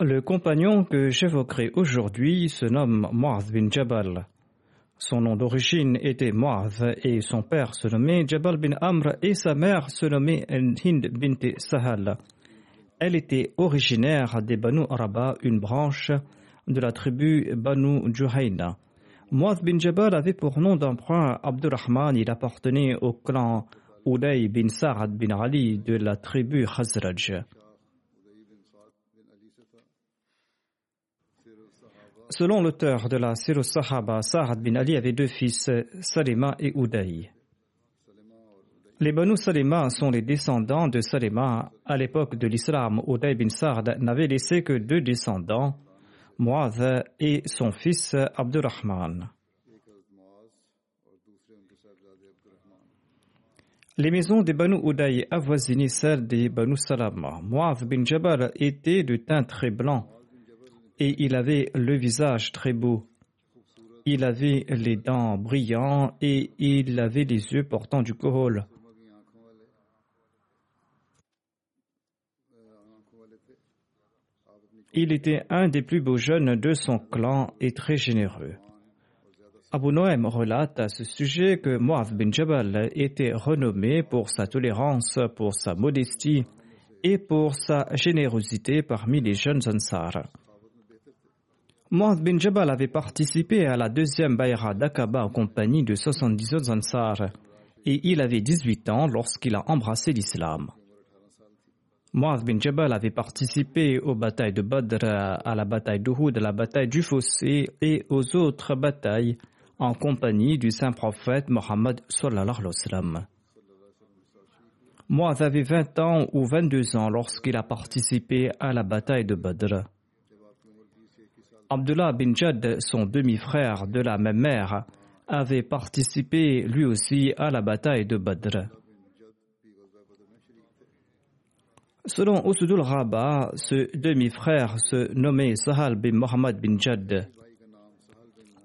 Le compagnon que j'évoquerai aujourd'hui se nomme Mu'adh bin Jabal. Son nom d'origine était Mu'adh et son père se nommait Jabal bin Amr et sa mère se nommait Hind bint Sahal. Elle était originaire des Banu Araba, une branche de la tribu Banu Juhayna. Mu'adh bin Jabal avait pour nom d'emprunt Abdurrahman, il appartenait au clan Uday bin Sa'ad bin Ali de la tribu Khazraj. Selon l'auteur de la Sirus Sahaba, Sa'ad bin Ali avait deux fils, Salima et Uday. Les Banu Salima sont les descendants de Salima. À l'époque de l'islam, Uday bin Sa'ad n'avait laissé que deux descendants, Mu'adh et son fils Abdurrahman. Les maisons des Banu Uday avoisinaient celles des Banu Salama. Mu'adh bin Jabal était de teint très blanc et il avait le visage très beau. Il avait les dents brillantes et il avait les yeux portant du kohol. Il était un des plus beaux jeunes de son clan et très généreux. Abu Noem relate à ce sujet que Mu'adh bin Jabal était renommé pour sa tolérance, pour sa modestie et pour sa générosité parmi les jeunes Ansar. Mu'adh bin Jabal avait participé à la deuxième Bayra d'Aqaba en compagnie de 70 autres Ansar et il avait 18 ans lorsqu'il a embrassé l'islam. Mu'adh bin Jabal avait participé aux batailles de Badr, à la bataille d'Uhud, à la bataille du Fossé et aux autres batailles en compagnie du saint prophète Mohammed sallallahu alayhi wa sallam. Avait 20 ans ou 22 ans lorsqu'il a participé à la bataille de Badr. Abdullah bin Jad, son demi-frère de la même mère, avait participé lui aussi à la bataille de Badr. Selon Usudul Rabah, ce demi-frère se nommait Sahal bin Mohammed bin Jad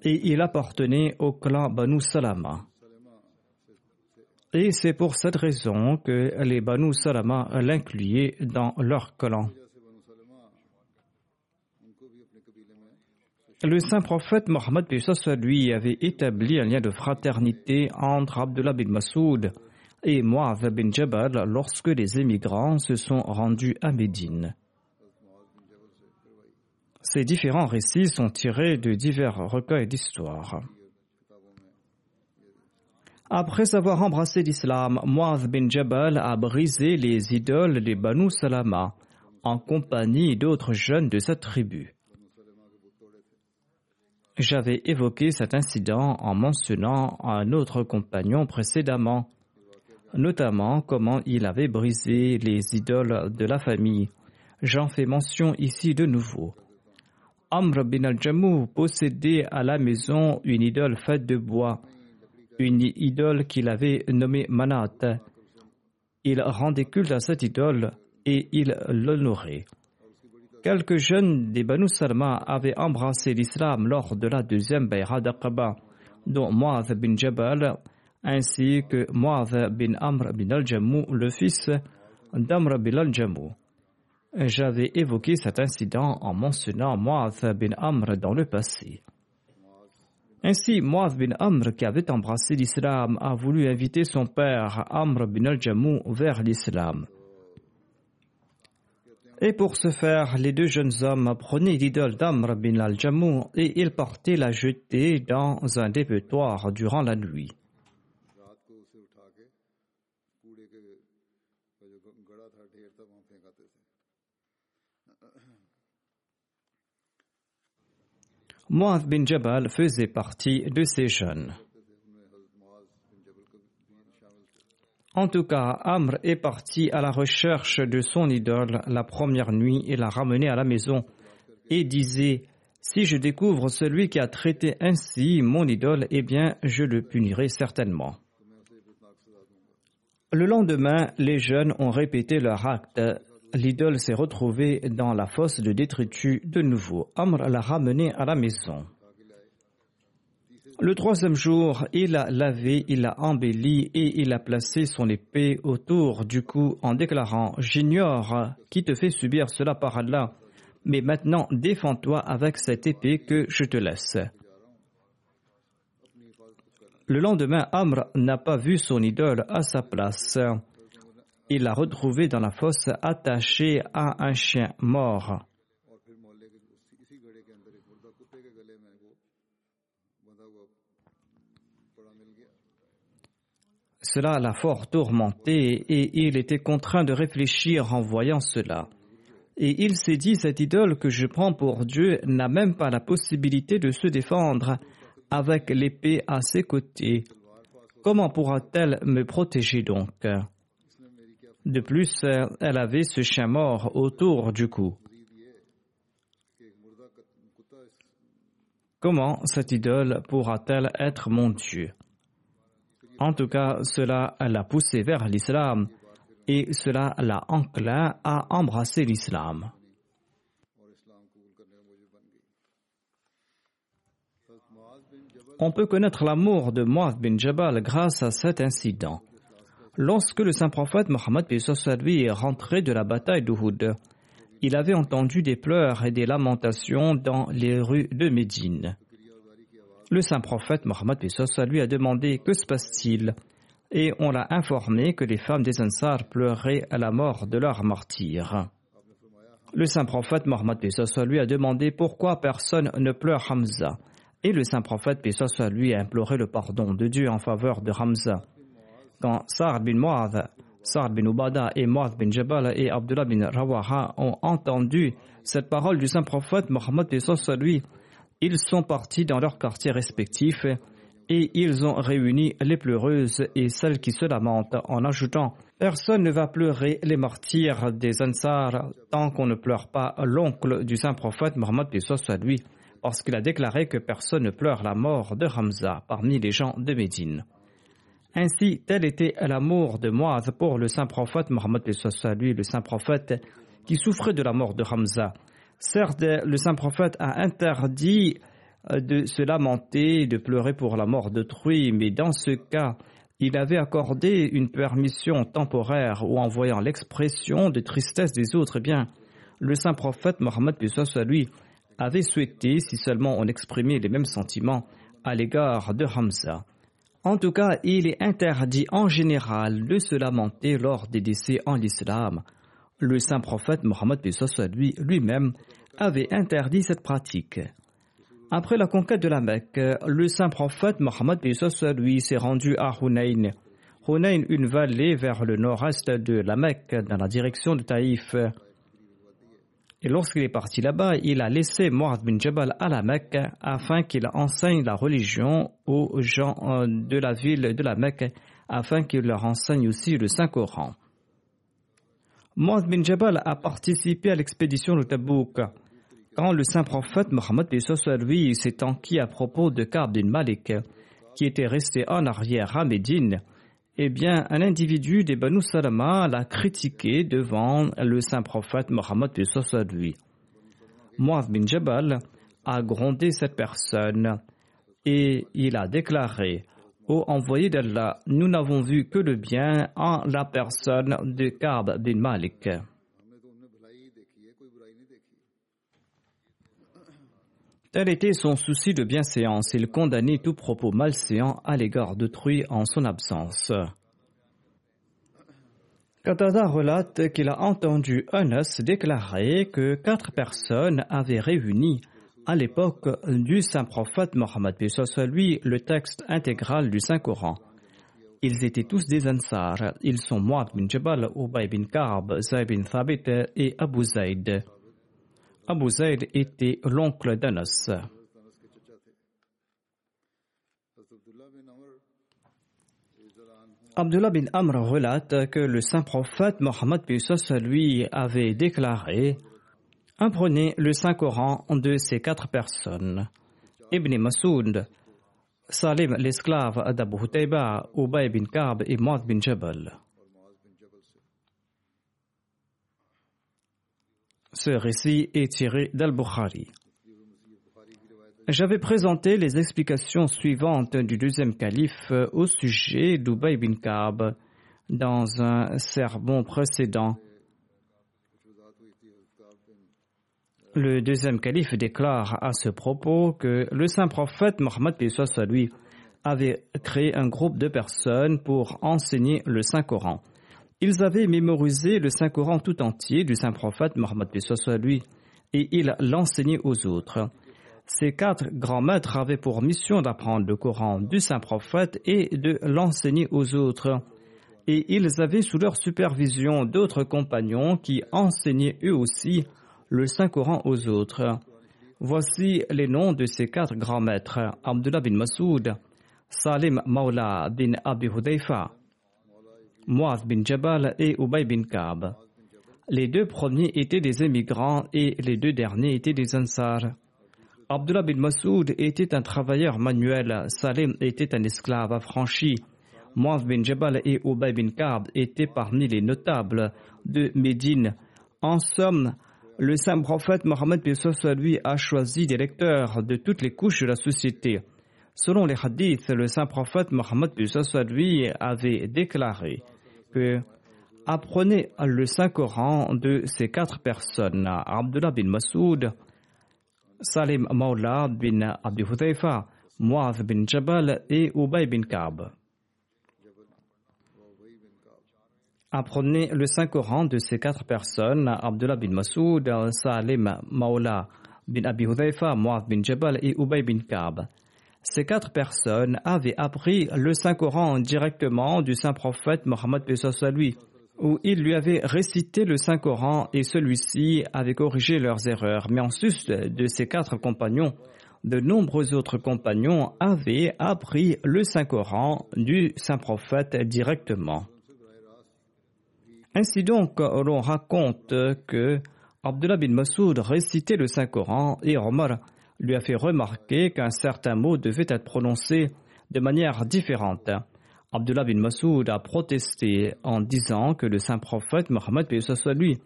et il appartenait au clan Banu Salama. Et c'est pour cette raison que les Banu Salama l'incluaient dans leur clan. Le saint prophète Mohammed lui avait établi un lien de fraternité entre Abdullah bin Masoud et Mu'adh bin Jabal lorsque les émigrants se sont rendus à Médine. Ces différents récits sont tirés de divers recueils d'histoire. Après avoir embrassé l'islam, Mu'adh bin Jabal a brisé les idoles des Banu Salama en compagnie d'autres jeunes de sa tribu. J'avais évoqué cet incident en mentionnant un autre compagnon précédemment, notamment comment il avait brisé les idoles de la famille. J'en fais mention ici de nouveau. Amr bin al-Jamou possédait à la maison une idole faite de bois, une idole qu'il avait nommée Manat. Il rendait culte à cette idole et il l'honorait. Quelques jeunes des Banu Salma avaient embrassé l'islam lors de la deuxième Bayra d'Aqaba. dont Mu'adh bin Jabal, ainsi que Mu'adh bin Amr bin al-Jammu, le fils d'Amr bin al-Jammu. J'avais évoqué cet incident en mentionnant Mu'adh bin Amr dans le passé. Ainsi, Mu'adh bin Amr, qui avait embrassé l'islam, a voulu inviter son père, Amr bin al-Jammu, vers l'islam. Et pour ce faire, les deux jeunes hommes prenaient l'idole d'Amr bin al-Jammu et ils partaient la jeter dans un dépotoir durant la nuit. Mu'adh bin Jabal faisait partie de ces jeunes. En tout cas, Amr est parti à la recherche de son idole la première nuit et l'a ramené à la maison et disait Si je découvre celui qui a traité ainsi mon idole, eh bien, je le punirai certainement. Le lendemain, les jeunes ont répété leur acte. L'idole s'est retrouvée dans la fosse de détritus de nouveau. Amr l'a ramené à la maison. Le troisième jour, il a lavé, il a embelli et il a placé son épée autour du cou en déclarant J'ignore qui te fait subir cela par Allah, mais maintenant défends-toi avec cette épée que je te laisse. Le lendemain, Amr n'a pas vu son idole à sa place. Il l'a retrouvé dans la fosse attaché à un chien mort. Cela l'a fort tourmenté et il était contraint de réfléchir en voyant cela. Et il s'est dit, cette idole que je prends pour Dieu n'a même pas la possibilité de se défendre avec l'épée à ses côtés. Comment pourra-t-elle me protéger donc? De plus, elle avait ce chien mort autour du cou. Comment cette idole pourra-t-elle être mon Dieu? En tout cas, cela l'a poussé vers l'islam et cela l'a enclin à embrasser l'islam. On peut connaître l'amour de Mu'adh bin Jabal grâce à cet incident. Lorsque le saint prophète Mohammed lui est rentré de la bataille d'Uhud, il avait entendu des pleurs et des lamentations dans les rues de Médine. Le saint prophète Mohammed lui a demandé que se passe-t-il. Et on l'a informé que les femmes des Ansar pleuraient à la mort de leur martyr. Le saint prophète Mohammed lui a demandé pourquoi personne ne pleure Hamza. Et le saint prophète lui a imploré le pardon de Dieu en faveur de Hamza. Quand Sa'ad bin Mu'adh, Sa'ad bin Ubada et Mu'adh bin Jabal et Abdullah bin Rawaha ont entendu cette parole du saint prophète Mohammed lui ils sont partis dans leurs quartiers respectifs et ils ont réuni les pleureuses et celles qui se lamentent en ajoutant Personne ne va pleurer les martyrs des Ansar tant qu'on ne pleure pas l'oncle du saint prophète Mohammed soit lui, parce qu'il a déclaré que personne ne pleure la mort de Hamza parmi les gens de Médine. Ainsi, tel était l'amour de Moaz pour le saint prophète Mohammed soit lui, le saint prophète qui souffrait de la mort de Hamza. Certes, le saint prophète a interdit euh, de se lamenter, de pleurer pour la mort d'autrui, mais dans ce cas, il avait accordé une permission temporaire ou en voyant l'expression de tristesse des autres, eh bien, le saint prophète Mohammed lui avait souhaité, si seulement on exprimait les mêmes sentiments à l'égard de Hamza. En tout cas, il est interdit en général de se lamenter lors des décès en islam le saint prophète Mohammed lui lui-même avait interdit cette pratique. Après la conquête de la Mecque, le saint prophète Mohammed lui s'est rendu à Hunayn. Hunayn, une vallée vers le nord-est de la Mecque, dans la direction de Taïf. Et lorsqu'il est parti là-bas, il a laissé Mu'adh bin Jabal à la Mecque afin qu'il enseigne la religion aux gens euh, de la ville de la Mecque, afin qu'il leur enseigne aussi le Saint-Coran. Mu'adh bin Jabal a participé à l'expédition de Tabouk. Quand le saint prophète Mohammed lui s'est enquis à propos de Ka'b bin Malik, qui était resté en arrière à Médine, eh bien, un individu des Banu Salama l'a critiqué devant le saint prophète Mohammed lui. Mu'adh bin Jabal a grondé cette personne et il a déclaré Ô envoyé d'Allah, nous n'avons vu que le bien en la personne de Kab bin Malik. Tel était son souci de bienséance. Il condamnait tout propos malséant à l'égard d'autrui en son absence. Qatada relate qu'il a entendu Anas déclarer que quatre personnes avaient réuni à l'époque du saint prophète Mohammed lui le texte intégral du Saint-Coran. Ils étaient tous des Ansar. Ils sont Muad bin Jabal, Ubay bin Ka'b, Zayd bin Thabit et Abu Zayd. Abu Zayd était l'oncle d'Anas. Abdullah bin Amr relate que le saint prophète Mohammed lui avait déclaré Apprenez le Saint-Coran de ces quatre personnes. Ibn Masoud, Salim l'esclave d'Abu Hutayba, Ubay bin Ka'b et Muad bin Jabal. Ce récit est tiré d'Al-Bukhari. J'avais présenté les explications suivantes du deuxième calife au sujet d'Ubay bin Ka'b dans un sermon précédent. Le deuxième calife déclare à ce propos que le saint prophète Mohammed lui avait créé un groupe de personnes pour enseigner le Saint-Coran. Ils avaient mémorisé le Saint-Coran tout entier du saint prophète Mohammed lui et ils l'enseignaient aux autres. Ces quatre grands maîtres avaient pour mission d'apprendre le Coran du saint prophète et de l'enseigner aux autres. Et ils avaient sous leur supervision d'autres compagnons qui enseignaient eux aussi le Saint-Coran aux autres. Voici les noms de ces quatre grands maîtres Abdullah bin Masoud, Salim Maula bin Abi Hudayfa, Muaz bin Jabal et Ubay bin Kab. Les deux premiers étaient des émigrants et les deux derniers étaient des Ansar. Abdullah bin Masoud était un travailleur manuel, Salim était un esclave affranchi. Muaz bin Jabal et Ubay bin Kab étaient parmi les notables de Médine. En somme, le saint prophète Mohammed lui a choisi des lecteurs de toutes les couches de la société. Selon les hadiths, le saint prophète Mohammed lui avait déclaré que apprenez le Saint-Coran de ces quatre personnes, Abdullah bin Masoud, Salim Maula bin Abi Hudayfa, Muaz bin Jabal et Ubay bin Ka'b. Apprenez le Saint-Coran de ces quatre personnes, Abdullah bin Masoud, Salim Maula bin Abi Hudayfa, Muaz bin Jabal et Ubay bin Ka'b. Ces quatre personnes avaient appris le Saint-Coran directement du Saint-Prophète Mohammed lui où il lui avait récité le Saint-Coran et celui-ci avait corrigé leurs erreurs. Mais en sus de ces quatre compagnons, de nombreux autres compagnons avaient appris le Saint-Coran du Saint-Prophète directement. Ainsi donc, l'on raconte que Abdullah bin Masoud récitait le Saint-Coran et Omar lui a fait remarquer qu'un certain mot devait être prononcé de manière différente. Abdullah bin Masoud a protesté en disant que le saint prophète Mohammed lui,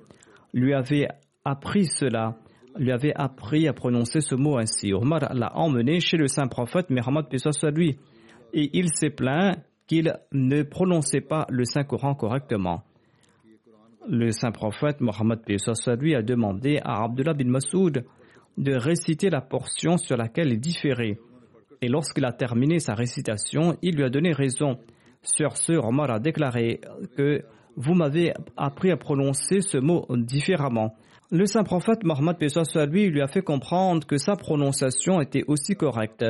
lui avait appris cela, lui avait appris à prononcer ce mot ainsi. Omar l'a emmené chez le saint prophète Mohammed lui et il s'est plaint qu'il ne prononçait pas le Saint-Coran correctement. Le saint prophète Mohammed lui a demandé à Abdullah bin Masoud de réciter la portion sur laquelle il différait. Et lorsqu'il a terminé sa récitation, il lui a donné raison. Sur ce, Omar a déclaré que vous m'avez appris à prononcer ce mot différemment. Le saint prophète Mohammed lui lui a fait comprendre que sa prononciation était aussi correcte.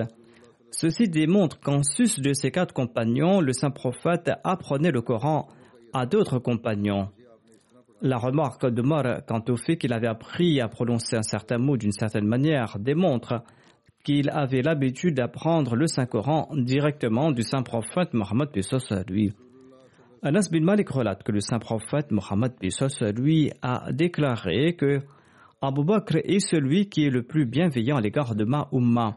Ceci démontre qu'en sus de ses quatre compagnons, le saint prophète apprenait le Coran à d'autres compagnons. La remarque d'Omar quant au fait qu'il avait appris à prononcer un certain mot d'une certaine manière démontre qu'il avait l'habitude d'apprendre le Saint-Coran directement du Saint-Prophète Mohammed lui. Anas bin Malik relate que le Saint-Prophète Mohammed lui a déclaré que Abu Bakr est celui qui est le plus bienveillant à l'égard de ma Ummah.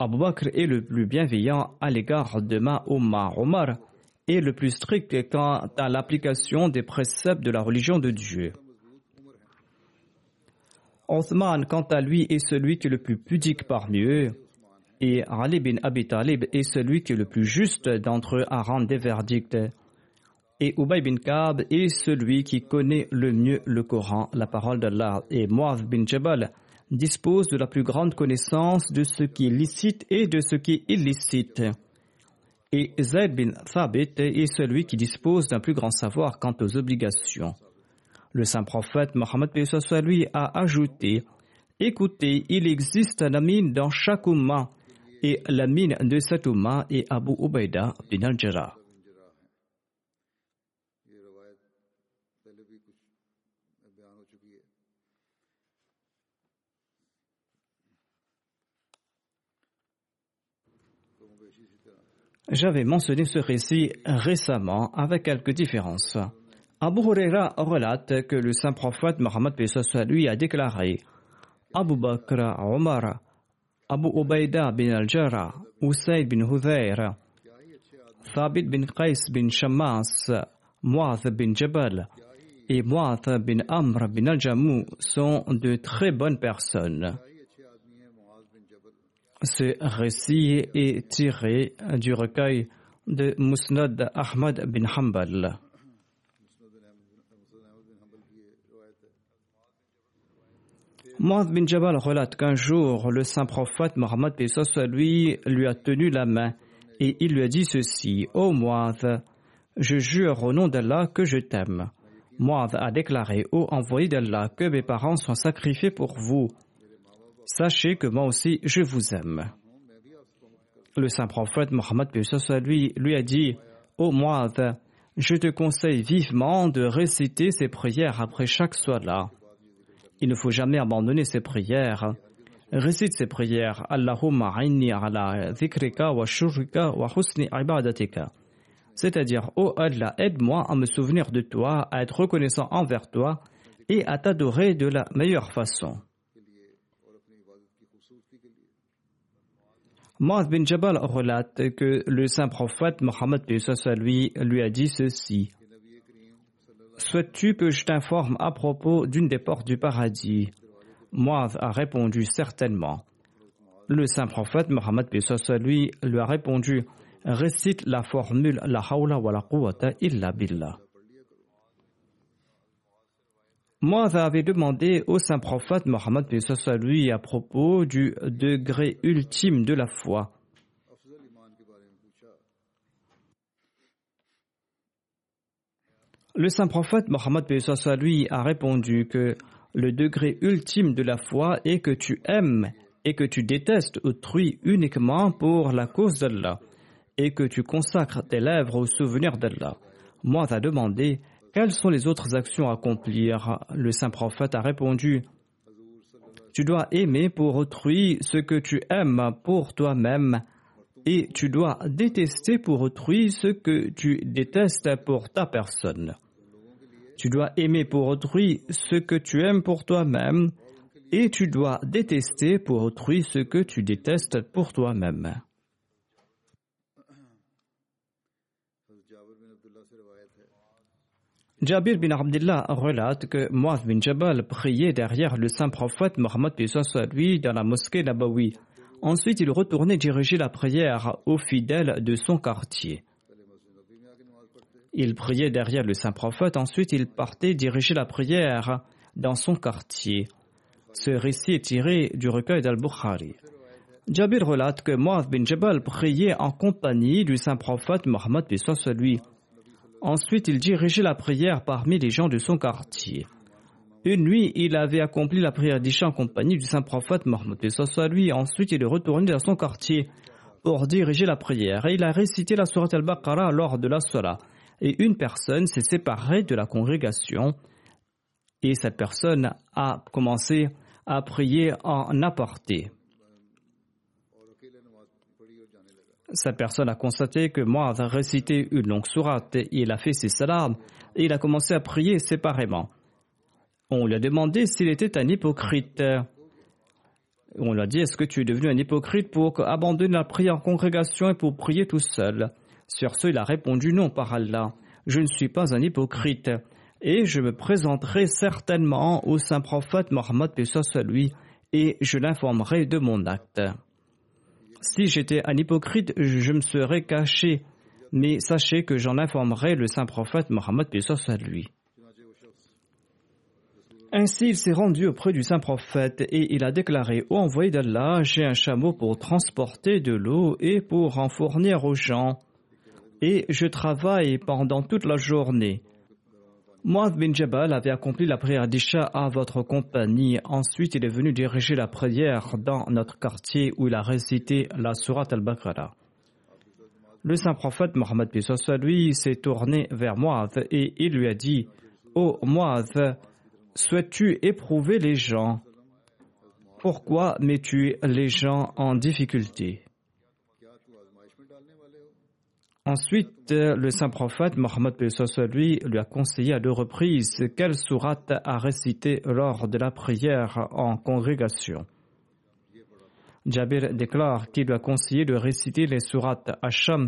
Abu Bakr est le plus bienveillant à l'égard de ma. Omar le plus strict quant à l'application des préceptes de la religion de Dieu. Othman, quant à lui, est celui qui est le plus pudique parmi eux. Et Ali bin Abi Talib est celui qui est le plus juste d'entre eux à rendre des verdicts. Et Ubay bin Kab est celui qui connaît le mieux le Coran, la parole d'Allah. Et Muaz bin Jabal dispose de la plus grande connaissance de ce qui est licite et de ce qui est illicite. Et Zayd bin Thabit est celui qui dispose d'un plus grand savoir quant aux obligations. Le saint prophète Mohammed lui a ajouté Écoutez, il existe un amine dans chaque umma, et l'amine de cet umma est Abu Ubaida bin al-Jarrah. J'avais mentionné ce récit récemment avec quelques différences. Abu Huraira relate que le saint prophète Mohammed lui a déclaré Abu Bakr Omar, Abu Ubaida bin al-Jarrah, Usaid bin Hudayr, Thabit bin Qais bin Shammas, Muath bin Jabal et Muath bin Amr bin al-Jammu sont de très bonnes personnes. Ce récit est tiré du recueil de Musnad Ahmad bin Hanbal. Muad bin Jabal relate qu'un jour, le saint prophète Mohammed lui, lui a tenu la main et il lui a dit ceci Ô oh je jure au nom d'Allah que je t'aime. Muad a déclaré Ô envoyé d'Allah, que mes parents soient sacrifiés pour vous. Sachez que moi aussi je vous aime. Le saint prophète Mohammed lui, lui a dit Ô oh je te conseille vivement de réciter ces prières après chaque soir-là. Il ne faut jamais abandonner ces prières. Récite ces prières. Allahumma inni ala dhikrika wa shurika wa husni ibadatika. C'est-à-dire, oh Allah, aide-moi à me souvenir de toi, à être reconnaissant envers toi et à t'adorer de la meilleure façon. Mu'adh bin Jabal relate que le saint prophète Mohammed lui, lui a dit ceci. Souhaites-tu que je t'informe à propos d'une des portes du paradis? Mu'adh a répondu certainement. Le saint prophète Mohammed lui, lui a répondu Récite la formule La hawla wa la quwwata illa billah. Moi, avait demandé au saint prophète Mohammed lui à propos du degré ultime de la foi. Le saint prophète Mohammed lui a répondu que le degré ultime de la foi est que tu aimes et que tu détestes autrui uniquement pour la cause d'Allah et que tu consacres tes lèvres au souvenir d'Allah. Moi, a demandé quelles sont les autres actions à accomplir? Le saint prophète a répondu Tu dois aimer pour autrui ce que tu aimes pour toi-même et tu dois détester pour autrui ce que tu détestes pour ta personne. Tu dois aimer pour autrui ce que tu aimes pour toi-même et tu dois détester pour autrui ce que tu détestes pour toi-même. Jabir bin Abdullah relate que Muaz bin Jabal priait derrière le saint prophète Mohammed lui dans la mosquée Nabawi. Ensuite, il retournait diriger la prière aux fidèles de son quartier. Il priait derrière le saint prophète, ensuite il partait diriger la prière dans son quartier. Ce récit est tiré du recueil d'Al-Bukhari. Jabir relate que Muaz bin Jabal priait en compagnie du saint prophète Mohammed lui. Ensuite, il dirigeait la prière parmi les gens de son quartier. Une nuit, il avait accompli la prière d'Isha en compagnie du saint prophète Mohammed lui. Ensuite, il est retourné dans son quartier pour diriger la prière et il a récité la sourate al-Baqarah lors de la Salah. Et une personne s'est séparée de la congrégation et cette personne a commencé à prier en aparté. Cette personne a constaté que moi a récité une longue sourate et il a fait ses salams et il a commencé à prier séparément. On lui a demandé s'il était un hypocrite. On lui a dit Est-ce que tu es devenu un hypocrite pour abandonner la prière en congrégation et pour prier tout seul? Sur ce, il a répondu Non, par Allah, je ne suis pas un hypocrite. et je me présenterai certainement au saint prophète Mohammed lui et je l'informerai de mon acte. Si j'étais un hypocrite, je me serais caché, mais sachez que j'en informerai le saint prophète Mohammed lui. Ainsi, il s'est rendu auprès du saint prophète et il a déclaré Ô envoyé d'Allah, j'ai un chameau pour transporter de l'eau et pour en fournir aux gens. Et je travaille pendant toute la journée. Moaz bin Jabal avait accompli la prière d'Isha à votre compagnie. Ensuite, il est venu diriger la prière dans notre quartier où il a récité la Surat al-Baqarah. Le saint prophète Mohammed lui s'est tourné vers Moaz et il lui a dit Ô oh, Moaz, souhaites-tu éprouver les gens? Pourquoi mets-tu les gens en difficulté? Ensuite, le saint prophète Mohammed lui lui a conseillé à deux reprises quelle sourate à réciter lors de la prière en congrégation. Jabir déclare qu'il lui a conseillé de réciter les sourates Ashams,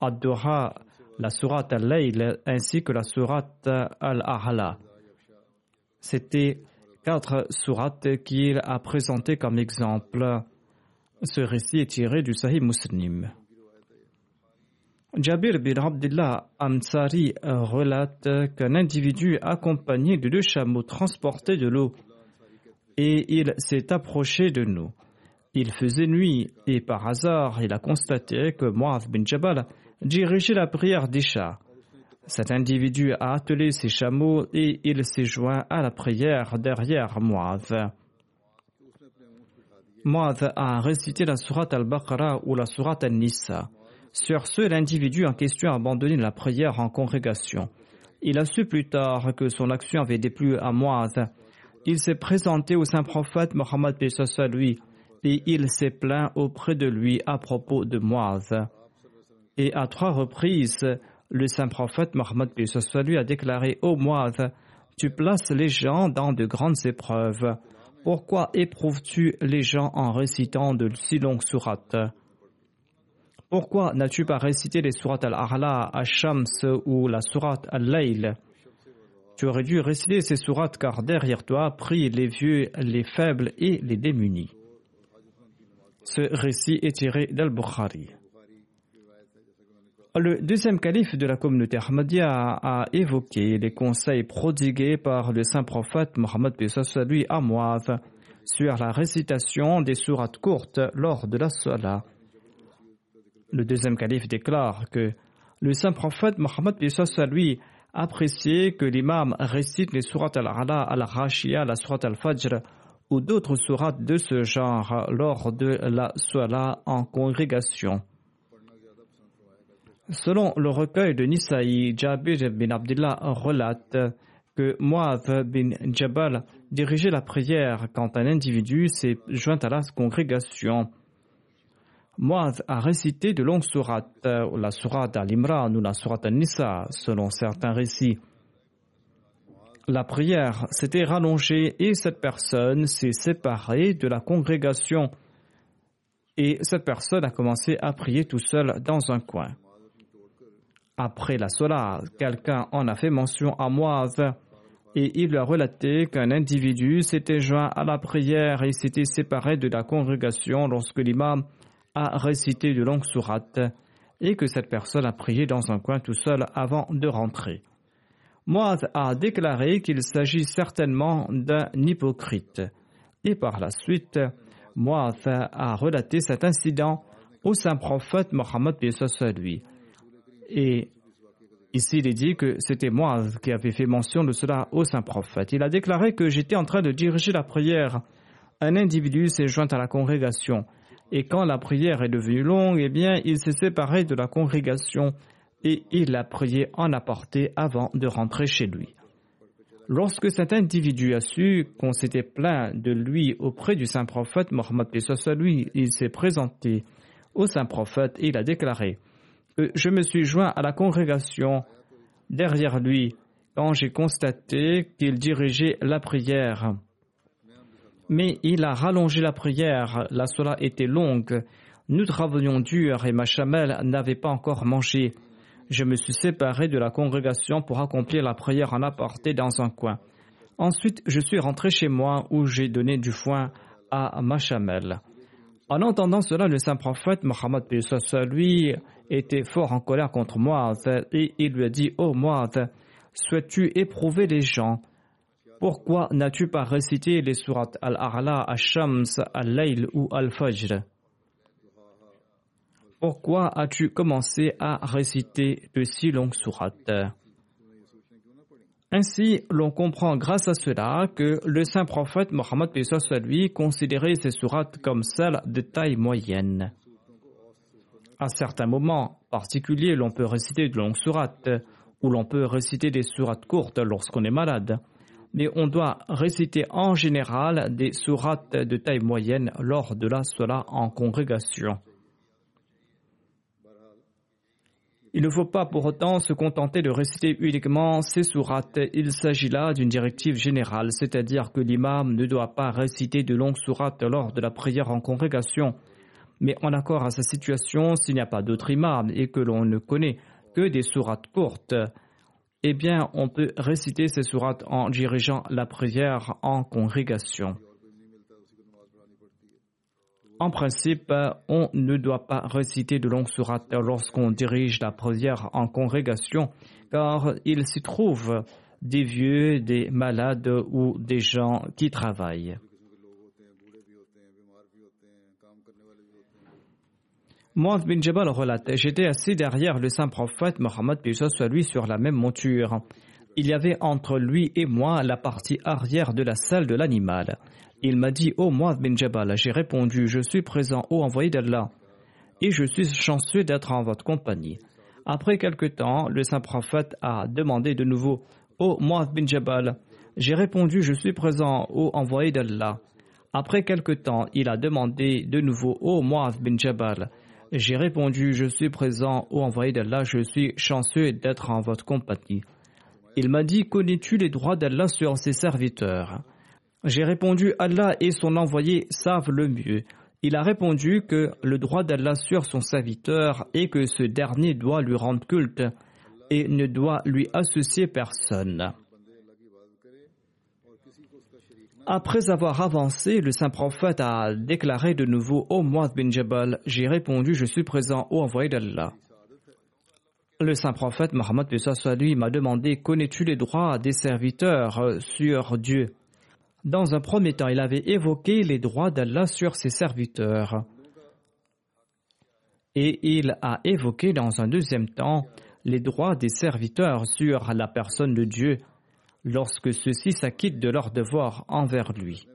Ad-Doha, la sourate Al-Layl ainsi que la sourate Al-Ahla. C'était quatre sourates qu'il a présentées comme exemple. Ce récit est tiré du Sahih Muslim. Jabir bin Abdullah Amsari relate qu'un individu accompagné de deux chameaux transportait de l'eau et il s'est approché de nous. Il faisait nuit et par hasard il a constaté que Mu'adh bin Jabal dirigeait la prière d'Isha. Cet individu a attelé ses chameaux et il s'est joint à la prière derrière Mu'adh. Mu'adh a récité la sourate al-Baqarah ou la sourate al-Nisa. Sur ce, l'individu en question a abandonné la prière en congrégation. Il a su plus tard que son action avait déplu à Mu'adh. Il s'est présenté au saint prophète Mohammed lui et il s'est plaint auprès de lui à propos de Mu'adh. Et à trois reprises, le saint prophète Mohammed lui a déclaré Ô oh tu places les gens dans de grandes épreuves. Pourquoi éprouves-tu les gens en récitant de si longues sourates? Pourquoi n'as-tu pas récité les sourates al-Ahla, al-Shams ou la sourate al-Layl? Tu aurais dû réciter ces sourates car derrière toi prient les vieux, les faibles et les démunis. Ce récit est tiré d'Al-Bukhari. Le deuxième calife de la communauté Ahmadiyya a évoqué les conseils prodigués par le saint prophète Mohammed lui à Muaz sur la récitation des sourates courtes lors de la Salah. Le deuxième calife déclare que le saint prophète Mohammed lui appréciait que l'imam récite les sourates al-Ala, al-Rashia, la sourate al-Fajr ou d'autres sourates de ce genre lors de la Salah en congrégation. Selon le recueil de Nisaï, Jabir bin Abdullah relate que Mu'adh bin Jabal dirigeait la prière quand un individu s'est joint à la congrégation. Mu'adh a récité de longues sourates, la sourate Al-Imran ou la sourate Al-Nisa, selon certains récits. La prière s'était rallongée et cette personne s'est séparée de la congrégation. Et cette personne a commencé à prier tout seul dans un coin. Après la Sola, quelqu'un en a fait mention à Moaz et il lui a relaté qu'un individu s'était joint à la prière et s'était séparé de la congrégation lorsque l'imam a récité de longues sourates et que cette personne a prié dans un coin tout seul avant de rentrer. Moaz a déclaré qu'il s'agit certainement d'un hypocrite. Et par la suite, Moaz a relaté cet incident au saint prophète Mohammed lui. Et ici, il est dit que c'était moi qui avais fait mention de cela au saint prophète. Il a déclaré que j'étais en train de diriger la prière. Un individu s'est joint à la congrégation. Et quand la prière est devenue longue, eh bien, il s'est séparé de la congrégation et il a prié en apporté avant de rentrer chez lui. Lorsque cet individu a su qu'on s'était plaint de lui auprès du saint prophète Mohammed lui, il s'est présenté au saint prophète et il a déclaré je me suis joint à la congrégation derrière lui quand j'ai constaté qu'il dirigeait la prière. Mais il a rallongé la prière, la sola était longue, nous travaillions dur et ma chamelle n'avait pas encore mangé. Je me suis séparé de la congrégation pour accomplir la prière en aparté dans un coin. Ensuite, je suis rentré chez moi où j'ai donné du foin à ma chamelle. En entendant cela, le saint prophète Mohammed lui était fort en colère contre moi et il lui a dit Oh Mu'adh, souhaites-tu éprouver les gens Pourquoi n'as-tu pas récité les sourates Al-A'la, Al-Shams, Al-Layl ou Al-Fajr? Pourquoi as-tu commencé à réciter de si longues sourates? Ainsi, l'on comprend grâce à cela que le saint prophète Mohammed lui considérait ces sourates comme celles de taille moyenne. À certains moments particuliers, l'on peut réciter de longues sourates, ou l'on peut réciter des sourates courtes lorsqu'on est malade. Mais on doit réciter en général des sourates de taille moyenne lors de la sola en congrégation. Il ne faut pas pour autant se contenter de réciter uniquement ces sourates. Il s'agit là d'une directive générale, c'est-à-dire que l'imam ne doit pas réciter de longues sourates lors de la prière en congrégation. Mais en accord à sa situation, s'il n'y a pas d'autre imam et que l'on ne connaît que des sourates courtes, eh bien, on peut réciter ces sourates en dirigeant la prière en congrégation. En principe, on ne doit pas réciter de longues sourates lorsqu'on dirige la prière en congrégation, car il s'y trouve des vieux, des malades ou des gens qui travaillent. Mohamed bin Jabal relate J'étais assis derrière le saint prophète Mohammed soit lui sur la même monture. Il y avait entre lui et moi la partie arrière de la salle de l'animal. Il m'a dit, oh moi, bin Jabal, j'ai répondu, je suis présent, ô envoyé d'Allah, et je suis chanceux d'être en votre compagnie. Après quelque temps, le saint prophète a demandé de nouveau, ô moi, bin Jabal, j'ai répondu, je suis présent, ô envoyé d'Allah. Après quelque temps, il a demandé de nouveau, ô moi, bin Jabal, j'ai répondu, je suis présent, ô envoyé d'Allah, je suis chanceux d'être en votre compagnie. Il m'a dit, connais-tu les droits d'Allah sur ses serviteurs? J'ai répondu Allah et son envoyé savent le mieux. Il a répondu que le droit d'Allah sur son serviteur est que ce dernier doit lui rendre culte et ne doit lui associer personne. Après avoir avancé, le saint prophète a déclaré de nouveau Ô Muad bin Jabal, j'ai répondu Je suis présent au envoyé d'Allah. Le saint prophète Mohammed lui m'a demandé Connais-tu les droits des serviteurs sur Dieu? Dans un premier temps, il avait évoqué les droits d'Allah sur ses serviteurs. Et il a évoqué dans un deuxième temps les droits des serviteurs sur la personne de Dieu lorsque ceux-ci s'acquittent de leurs devoirs envers lui.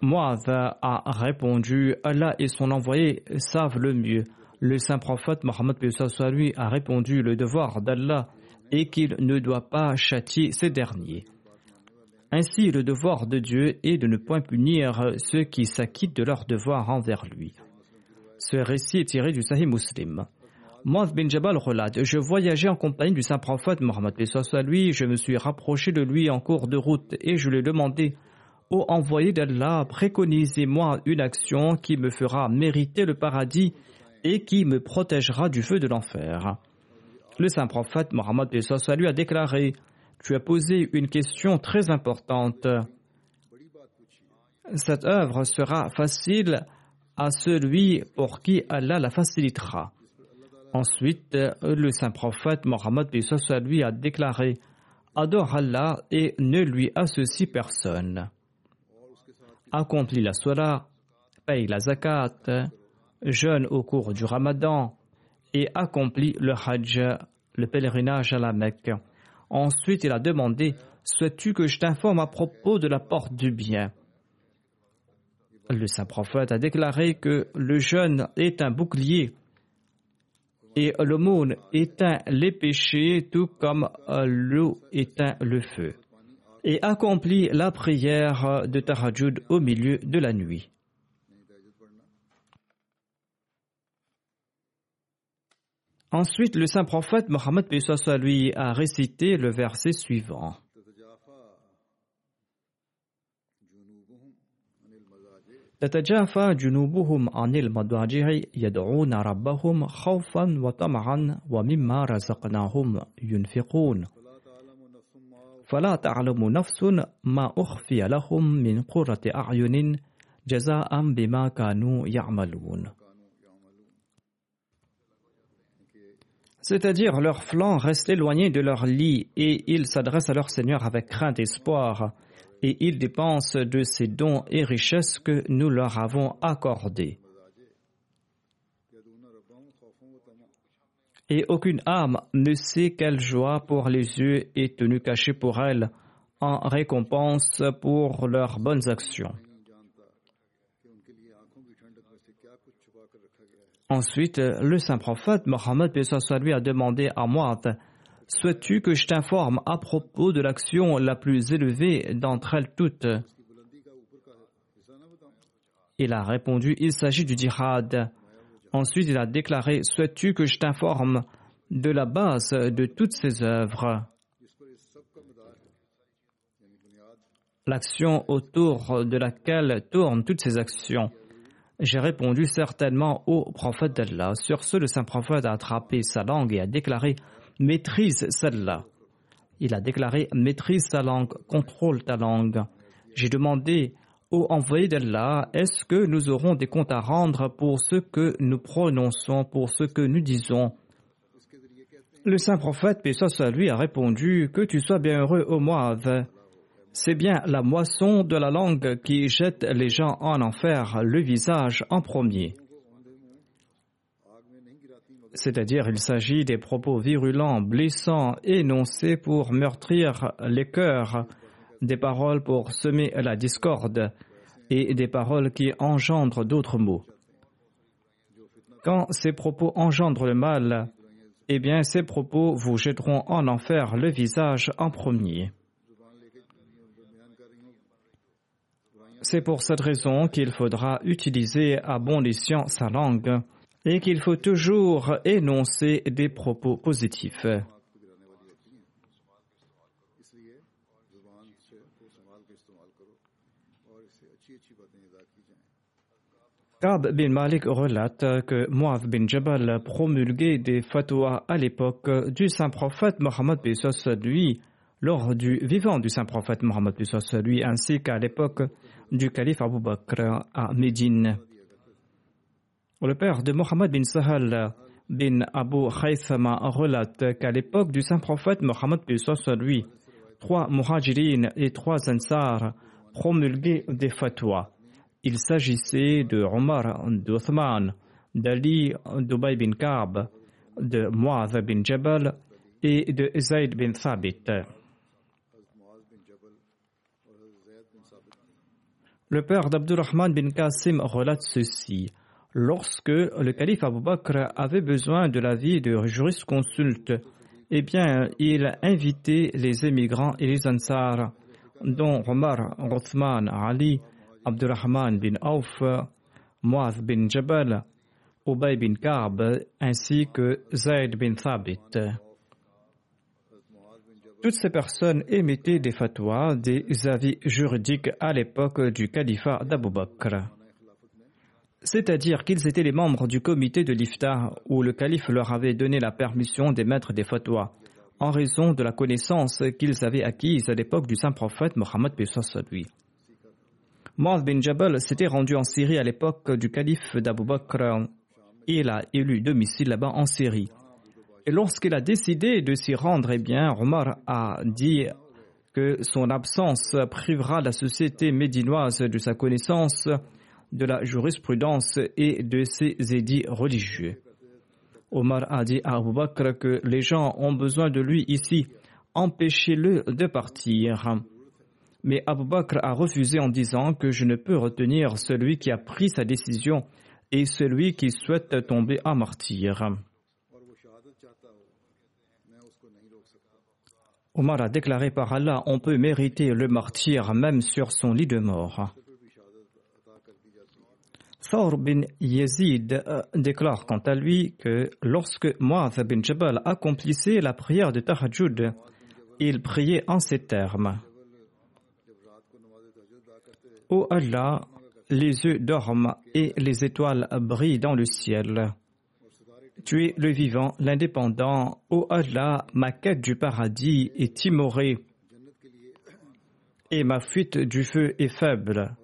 Moaz a répondu Allah et son envoyé savent le mieux. Le saint prophète Mohammed lui a répondu le devoir d'Allah et qu'il ne doit pas châtier ces derniers. Ainsi, le devoir de Dieu est de ne point punir ceux qui s'acquittent de leur devoir envers lui. Ce récit est tiré du Sahih Muslim. Moaz bin Jabal relate Je voyageais en compagnie du saint prophète Mohammed à lui, je me suis rapproché de lui en cours de route et je lui ai demandé Ô envoyé d'Allah, préconisez-moi une action qui me fera mériter le paradis et qui me protégera du feu de l'enfer. Le saint prophète Mohammed lui a déclaré tu as posé une question très importante. Cette œuvre sera facile à celui pour qui Allah la facilitera. Ensuite, le saint prophète Mohammed lui a déclaré Adore Allah et ne lui associe personne. Accomplis la salat, paye la zakat, jeûne au cours du ramadan et accomplis le hajj, le pèlerinage à la Mecque. Ensuite, il a demandé Souhaites-tu que je t'informe à propos de la porte du bien? Le saint prophète a déclaré que le jeûne est un bouclier et l'aumône éteint les péchés tout comme l'eau éteint le feu et accomplit la prière de Tahajjud au milieu de la nuit. Ensuite, le saint prophète Mohammed lui a récité le verset suivant. تتجافى جنوبهم عن المضاجع يدعون ربهم خوفا وطمعا ومما رزقناهم ينفقون. فلا تعلم نفس ما أخفي لهم من قرة أعين جزاء بما كانوا يعملون. C'est-à-dire leur flanc reste éloigné de leur lit et ils s'adressent à leur Seigneur avec crainte et espoir. Et ils dépensent de ces dons et richesses que nous leur avons accordés. Et aucune âme ne sait quelle joie pour les yeux est tenue cachée pour elle en récompense pour leurs bonnes actions. Ensuite, le saint prophète Mohammed a demandé à Mu'ad Souhaites-tu que je t'informe à propos de l'action la plus élevée d'entre elles toutes? Il a répondu Il s'agit du djihad. Ensuite, il a déclaré Souhaites-tu que je t'informe de la base de toutes ces œuvres? L'action autour de laquelle tournent toutes ces actions. J'ai répondu certainement au prophète d'Allah. Sur ce, le saint prophète a attrapé sa langue et a déclaré maîtrise celle-là. Il a déclaré maîtrise sa langue, contrôle ta langue. J'ai demandé au envoyé d'Allah, est-ce que nous aurons des comptes à rendre pour ce que nous prononçons, pour ce que nous disons? Le saint prophète, paix soit lui, a répondu Que tu sois bien heureux, ô Moab. C'est bien la moisson de la langue qui jette les gens en enfer, le visage en premier c'est-à-dire il s'agit des propos virulents, blessants, énoncés pour meurtrir les cœurs, des paroles pour semer la discorde et des paroles qui engendrent d'autres mots. Quand ces propos engendrent le mal, eh bien ces propos vous jetteront en enfer le visage en premier. C'est pour cette raison qu'il faudra utiliser à bon escient sa langue et qu'il faut toujours énoncer des propos positifs. Kab bin Malik relate que Muaz bin Jabal promulguait des fatwas à l'époque du saint prophète Mohammed lui, lors du vivant du saint prophète Mohammed lui, ainsi qu'à l'époque du calife Abu Bakr à Médine. Le père de Mohammed bin Sahal bin Abu Khaythama relate qu'à l'époque du saint prophète Mohammed lui, trois muhajirin et trois ansar promulguaient des fatwas. Il s'agissait de Omar d'Uthman, d'Ali d'Ubay bin Ka'b, de Muaz bin Jabal et de Zayd bin Thabit. Le père d'Abdurrahman bin Qasim relate ceci lorsque le calife Abu Bakr avait besoin de l'avis de jurisconsulte, eh bien, il invitait les émigrants et les ansars, dont Omar, Othman, Ali, Abdurrahman bin Auf, Muaz bin Jabal, Ubay bin Ka'b, ainsi que Zayd bin Thabit. Toutes ces personnes émettaient des fatwas, des avis juridiques à l'époque du califat d'Abu Bakr c'est-à-dire qu'ils étaient les membres du comité de l'Iftar où le calife leur avait donné la permission d'émettre des fatwas, en raison de la connaissance qu'ils avaient acquise à l'époque du saint prophète Mohammed lui. Mu'adh bin Jabal s'était rendu en Syrie à l'époque du calife d'Abu Bakr et il a élu domicile là-bas en Syrie. Et lorsqu'il a décidé de s'y rendre, eh bien, Omar a dit que son absence privera la société médinoise de sa connaissance de la jurisprudence et de ses édits religieux. Omar a dit à Abu Bakr que les gens ont besoin de lui ici, empêchez-le de partir. Mais Abu Bakr a refusé en disant que je ne peux retenir celui qui a pris sa décision et celui qui souhaite tomber à martyr. Omar a déclaré par Allah, on peut mériter le martyr même sur son lit de mort. Thor bin Yazid euh, déclare quant à lui que lorsque Mu'adh bin Jabal accomplissait la prière de Tahajjud, il priait en ces termes. Ô Allah, les œufs dorment et les étoiles brillent dans le ciel. Tu es le vivant, l'indépendant. Ô Allah, ma quête du paradis est timorée et ma fuite du feu est faible.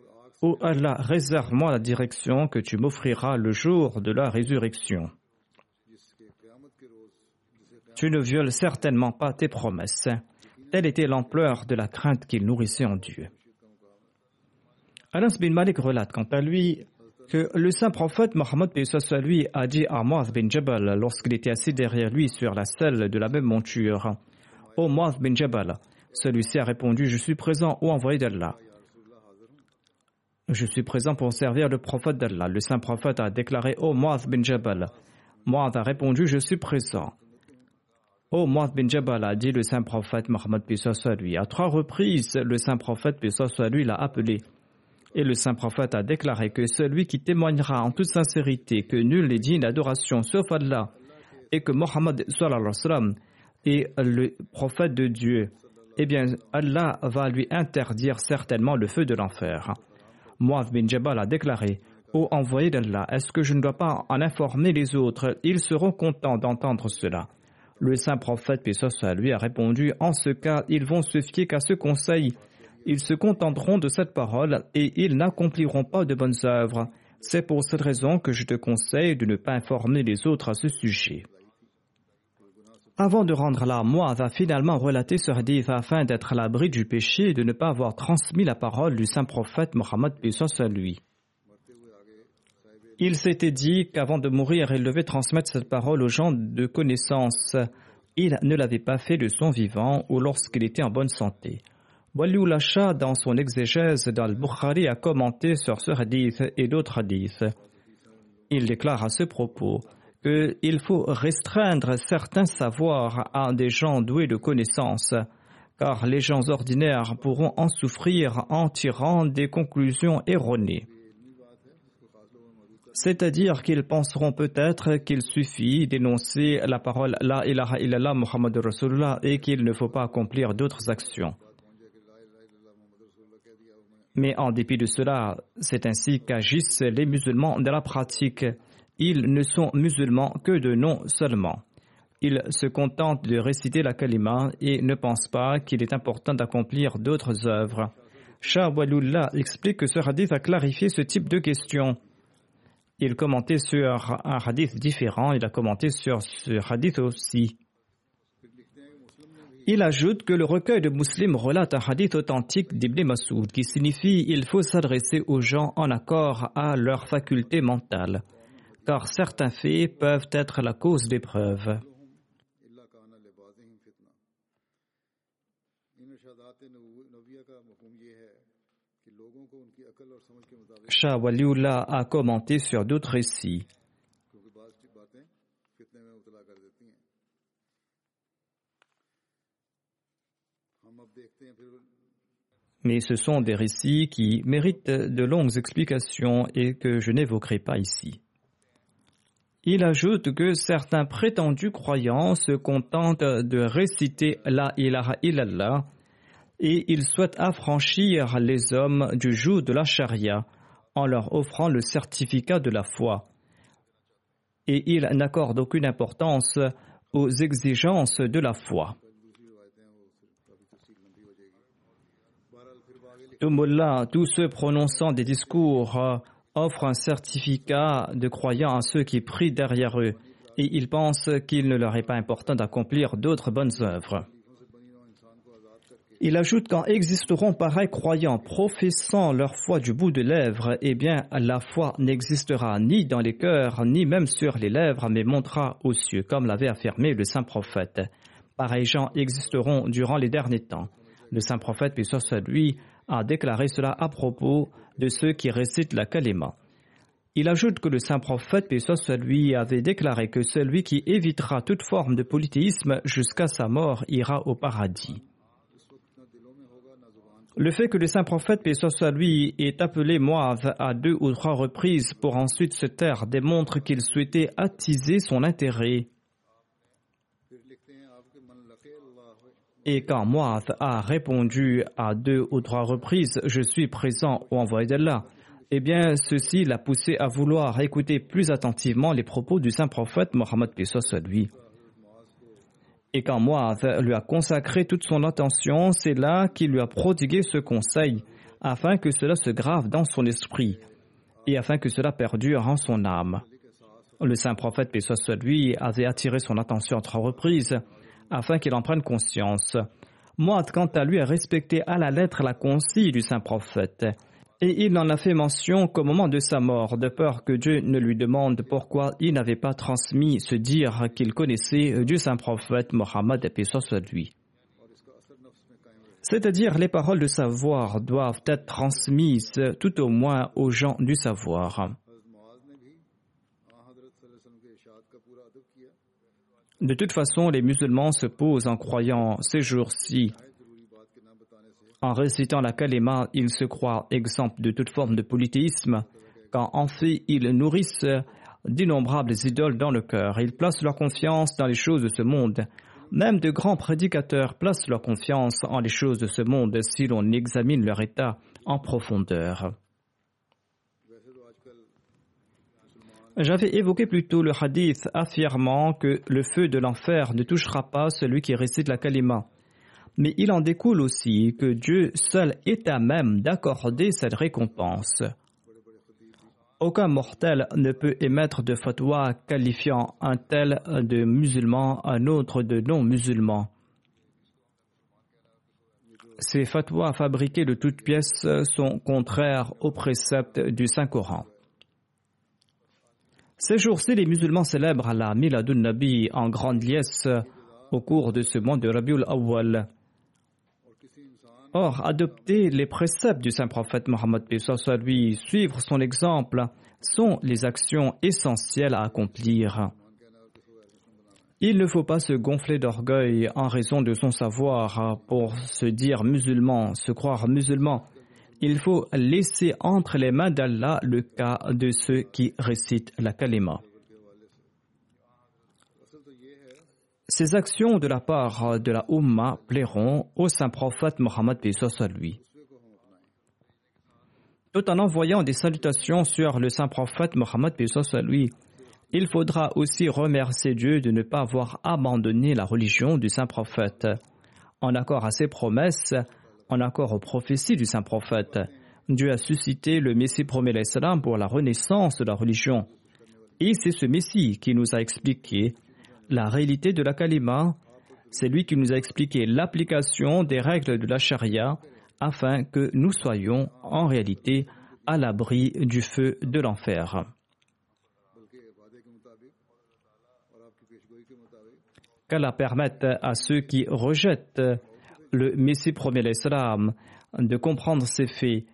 Ô Allah, réserve-moi la direction que tu m'offriras le jour de la résurrection. Tu ne violes certainement pas tes promesses. Telle était l'ampleur de la crainte qu'il nourrissait en Dieu. Anas bin Malik relate quant à lui que le saint prophète Mohammed lui a dit à Muaz bin Jabal lorsqu'il était assis derrière lui sur la selle de la même monture Ô Muaz bin Jabal, celui-ci a répondu Je suis présent, ô envoyé d'Allah. Je suis présent pour servir le prophète d'Allah. Le saint prophète a déclaré Ô Muaz bin Jabal. Muaz a répondu Je suis présent. Ô Muaz bin Jabal a dit le saint prophète Mohammed lui. À trois reprises, le saint prophète lui l'a appelé. Et le saint prophète a déclaré que celui qui témoignera en toute sincérité que nul n'est digne d'adoration sauf Allah et que Mohammed est le prophète de Dieu, eh bien Allah va lui interdire certainement le feu de l'enfer. Muaz bin Jabal a déclaré Ô envoyé d'Allah, est-ce que je ne dois pas en informer les autres? Ils seront contents d'entendre cela. Le saint prophète, paix lui, a répondu En ce cas, ils vont se fier qu'à ce conseil ils se contenteront de cette parole et ils n'accompliront pas de bonnes œuvres. C'est pour cette raison que je te conseille de ne pas informer les autres à ce sujet. Avant de rendre là, moi va finalement relater ce hadith afin d'être à l'abri du péché et de ne pas avoir transmis la parole du saint prophète Mohammed à lui. Il s'était dit qu'avant de mourir, il devait transmettre cette parole aux gens de connaissance. Il ne l'avait pas fait de son vivant ou lorsqu'il était en bonne santé. Waliou Lacha, dans son exégèse d'Al-Bukhari, a commenté sur ce hadith et d'autres hadiths. Il déclare à ce propos qu'il faut restreindre certains savoirs à des gens doués de connaissances, car les gens ordinaires pourront en souffrir en tirant des conclusions erronées. C'est-à-dire qu'ils penseront peut-être qu'il suffit d'énoncer la parole La ilaha illallah Muhammad Rasulullah et qu'il ne faut pas accomplir d'autres actions. Mais en dépit de cela, c'est ainsi qu'agissent les musulmans dans la pratique. Ils ne sont musulmans que de nom seulement. Ils se contentent de réciter la kalima et ne pensent pas qu'il est important d'accomplir d'autres œuvres. Shah Walullah explique que ce hadith a clarifié ce type de question. Il commentait sur un hadith différent, il a commenté sur ce hadith aussi. Il ajoute que le recueil de Muslims relate un hadith authentique d'Ibn Masoud qui signifie il faut s'adresser aux gens en accord à leur faculté mentale, car certains faits peuvent être la cause d'épreuves. Shah Waliullah a commenté sur d'autres récits. Mais ce sont des récits qui méritent de longues explications et que je n'évoquerai pas ici. Il ajoute que certains prétendus croyants se contentent de réciter La ilaha illallah et ils souhaitent affranchir les hommes du joug de la charia en leur offrant le certificat de la foi. Et ils n'accordent aucune importance aux exigences de la foi. Tous ceux prononçant des discours euh, offrent un certificat de croyant à ceux qui prient derrière eux et ils pensent qu'il ne leur est pas important d'accomplir d'autres bonnes œuvres. Il ajoute qu'en existeront pareils croyants professant leur foi du bout de lèvres, eh bien la foi n'existera ni dans les cœurs, ni même sur les lèvres, mais montera aux cieux, comme l'avait affirmé le saint prophète. Pareils gens existeront durant les derniers temps. Le saint prophète, puis soit lui, a déclaré cela à propos de ceux qui récitent la kalima. Il ajoute que le saint prophète, paix lui, avait déclaré que celui qui évitera toute forme de polythéisme jusqu'à sa mort ira au paradis. Le fait que le saint prophète, paix lui, ait appelé Moab à deux ou trois reprises pour ensuite se taire démontre qu'il souhaitait attiser son intérêt Et quand Moaz a répondu à deux ou trois reprises, je suis présent au envoyé d'Allah, eh bien, ceci l'a poussé à vouloir écouter plus attentivement les propos du saint prophète Mohammed à lui. Et quand Moaz lui a consacré toute son attention, c'est là qu'il lui a prodigué ce conseil, afin que cela se grave dans son esprit, et afin que cela perdure en son âme. Le saint prophète à lui avait attiré son attention à trois reprises, afin qu'il en prenne conscience. Moaz, quant à lui, a respecté à la lettre la consigne du saint prophète et il n'en a fait mention qu'au moment de sa mort, de peur que Dieu ne lui demande pourquoi il n'avait pas transmis ce dire qu'il connaissait du saint prophète Mohammed et soit lui. C'est-à-dire les paroles de savoir doivent être transmises tout au moins aux gens du savoir. De toute façon, les musulmans se posent en croyant ces jours-ci en récitant la kalima, ils se croient exempts de toute forme de polythéisme, quand en fait ils nourrissent d'innombrables idoles dans le cœur. Ils placent leur confiance dans les choses de ce monde. Même de grands prédicateurs placent leur confiance en les choses de ce monde si l'on examine leur état en profondeur. J'avais évoqué plutôt le hadith affirmant que le feu de l'enfer ne touchera pas celui qui récite la kalima mais il en découle aussi que Dieu seul est à même d'accorder cette récompense. Aucun mortel ne peut émettre de fatwa qualifiant un tel de musulman, un autre de non-musulman. Ces fatwas fabriqués de toutes pièces sont contraires aux préceptes du Saint-Coran. Ces jours-ci, les musulmans célèbrent la Miladun Nabi en grande liesse au cours de ce mois de Rabiul Awwal. Or, adopter les préceptes du saint prophète Mohammed soit lui, suivre son exemple, sont les actions essentielles à accomplir. Il ne faut pas se gonfler d'orgueil en raison de son savoir pour se dire musulman, se croire musulman. Il faut laisser entre les mains d'Allah le cas de ceux qui récitent la kalima. Ces actions de la part de la Ummah plairont au saint prophète Mohammed. Tout en envoyant des salutations sur le saint prophète Mohammed il faudra aussi remercier Dieu de ne pas avoir abandonné la religion du saint prophète. En accord à ses promesses, en accord aux prophéties du saint prophète, Dieu a suscité le Messie promet l'Islam pour la renaissance de la religion. Et c'est ce Messie qui nous a expliqué la réalité de la kalima, c'est lui qui nous a expliqué l'application des règles de la charia afin que nous soyons en réalité à l'abri du feu de l'enfer. Qu'Allah permette à ceux qui rejettent le Messie premier l'Islam de comprendre ces faits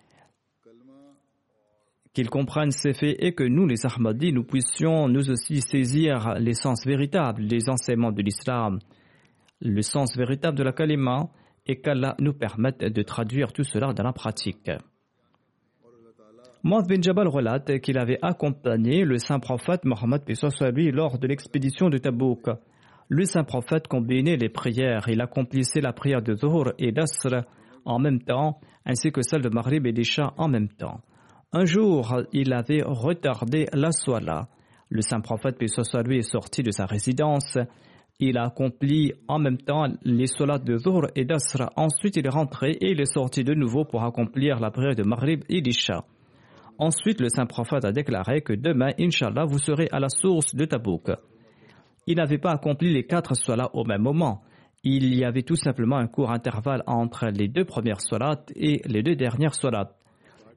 qu'ils comprennent ces faits et que nous, les Ahmadis, nous puissions nous aussi saisir l'essence véritable des enseignements de l'islam, le sens véritable de la kalima, et qu'Allah nous permette de traduire tout cela dans la pratique. Moaz bin Jabal relate qu'il avait accompagné le saint prophète Mohammed lui lors de l'expédition de Tabouk. Le saint prophète combinait les prières. Il accomplissait la prière de Zuhur et d'Asr en même temps, ainsi que celle de Maghrib et d'Isha en même temps. Un jour, il avait retardé la soie Le saint prophète, puis lui, est sorti de sa résidence. Il a accompli en même temps les solats de Zuhr et d'Asra. Ensuite, il est rentré et il est sorti de nouveau pour accomplir la prière de Maghrib et d'Isha. Ensuite, le saint prophète a déclaré que demain, Inch'Allah, vous serez à la source de Tabouk. Il n'avait pas accompli les quatre solats au même moment. Il y avait tout simplement un court intervalle entre les deux premières solats et les deux dernières solats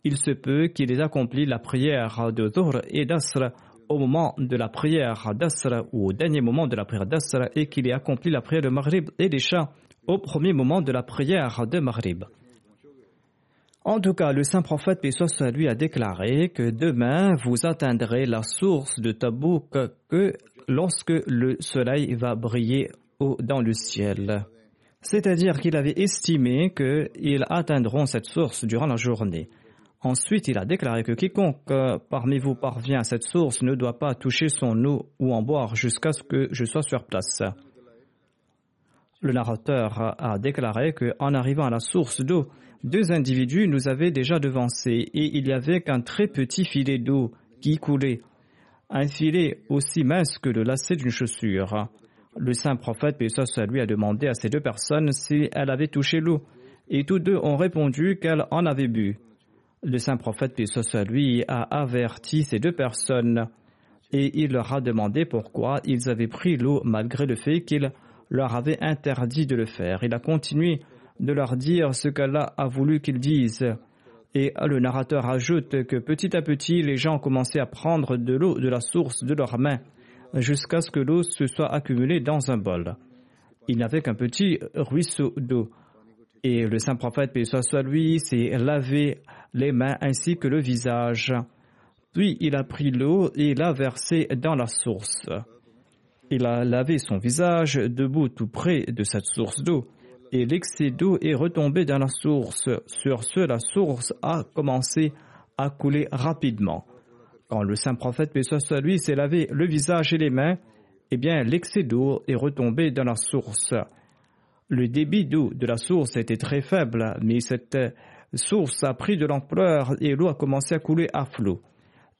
il se peut qu'il ait accompli la prière de Dhuhr et d'Asr au moment de la prière d'Asr ou au dernier moment de la prière d'Asr et qu'il ait accompli la prière de Maghrib et d'Isha au premier moment de la prière de Maghrib. En tout cas, le saint prophète Pessoa lui a déclaré que demain vous atteindrez la source de Tabouk que lorsque le soleil va briller dans le ciel. C'est-à-dire qu'il avait estimé qu'ils atteindront cette source durant la journée. Ensuite, il a déclaré que quiconque euh, parmi vous parvient à cette source ne doit pas toucher son eau ou en boire jusqu'à ce que je sois sur place. Le narrateur a déclaré qu'en arrivant à la source d'eau, deux individus nous avaient déjà devancés et il y avait qu'un très petit filet d'eau qui coulait, un filet aussi mince que le lacet d'une chaussure. Le saint prophète, paix lui, a demandé à ces deux personnes si elles avaient touché l'eau, et tous deux ont répondu qu'elles en avaient bu. Le saint prophète, paix lui, a averti ces deux personnes, et il leur a demandé pourquoi ils avaient pris l'eau malgré le fait qu'il leur avait interdit de le faire. Il a continué de leur dire ce qu'Allah a voulu qu'ils disent. Et le narrateur ajoute que petit à petit, les gens ont commencé à prendre de l'eau de la source de leurs mains jusqu'à ce que l'eau se soit accumulée dans un bol. Il n'avait qu'un petit ruisseau d'eau. Et le saint prophète, paix soit lui, s'est lavé les mains ainsi que le visage. Puis il a pris l'eau et l'a versée dans la source. Il a lavé son visage debout tout près de cette source d'eau et l'excès d'eau est retombé dans la source. Sur ce, la source a commencé à couler rapidement. Quand le saint prophète, soit lui, s'est lavé le visage et les mains, eh bien, l'excès d'eau est retombé dans la source. Le débit d'eau de la source était très faible, mais cette source a pris de l'ampleur et l'eau a commencé à couler à flot.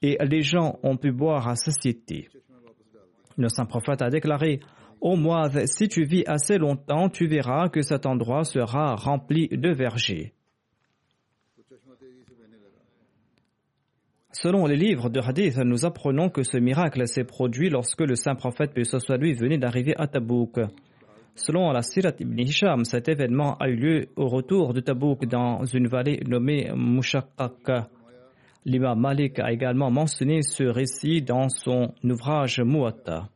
Et les gens ont pu boire à satiété. Le saint prophète a déclaré Ô moi, si tu vis assez longtemps, tu verras que cet endroit sera rempli de vergers. Selon les livres de Hadith, nous apprenons que ce miracle s'est produit lorsque le saint prophète, paix soit lui, venait d'arriver à Tabouk. Selon la Sirat ibn Hisham, cet événement a eu lieu au retour de Tabouk dans une vallée nommée Mushakak. L'imam Malik a également mentionné ce récit dans son ouvrage Muatta.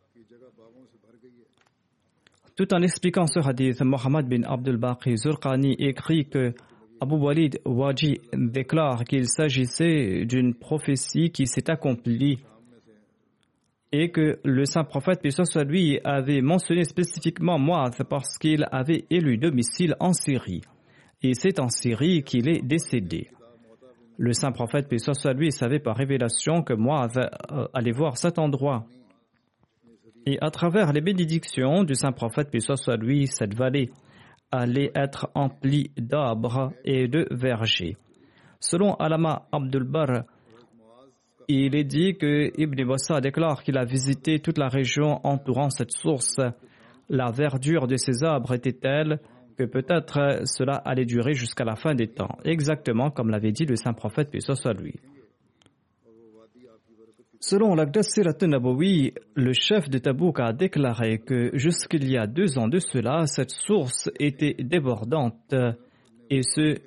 Tout en expliquant ce hadith, Mohammed bin Abdul Baqi Zurqani écrit que Abu Walid Waji déclare qu'il s'agissait d'une prophétie qui s'est accomplie et que le saint prophète, puis soit lui, avait mentionné spécifiquement Moaz parce qu'il avait élu domicile en Syrie. Et c'est en Syrie qu'il est décédé. Le saint prophète, puis soit lui, savait par révélation que Moaz euh, allait voir cet endroit. Et à travers les bénédictions du saint prophète, puis soit lui, cette vallée allait être emplie d'arbres et de vergers. Selon Alama Abdul Bar, il est dit que Ibn Bassa déclare qu'il a visité toute la région entourant cette source. La verdure de ces arbres était telle que peut-être cela allait durer jusqu'à la fin des temps, exactement comme l'avait dit le saint prophète, puis soit. Selon l'Agdasirat Nabawi, le chef de Tabouk a déclaré que jusqu'il y a deux ans de cela, cette source était débordante, et ce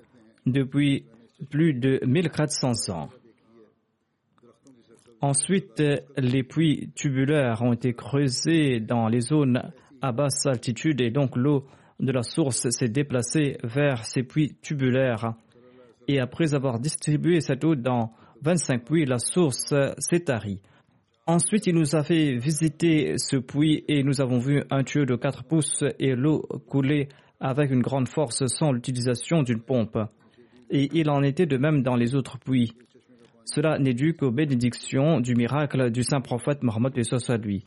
depuis plus de 1400 ans. Ensuite, les puits tubulaires ont été creusés dans les zones à basse altitude et donc l'eau de la source s'est déplacée vers ces puits tubulaires. Et après avoir distribué cette eau dans 25 puits, la source s'est tarie. Ensuite, il nous a fait visiter ce puits et nous avons vu un tuyau de 4 pouces et l'eau couler avec une grande force sans l'utilisation d'une pompe. Et il en était de même dans les autres puits. Cela n'est dû qu'aux bénédictions du miracle du saint prophète Mohammed et lui.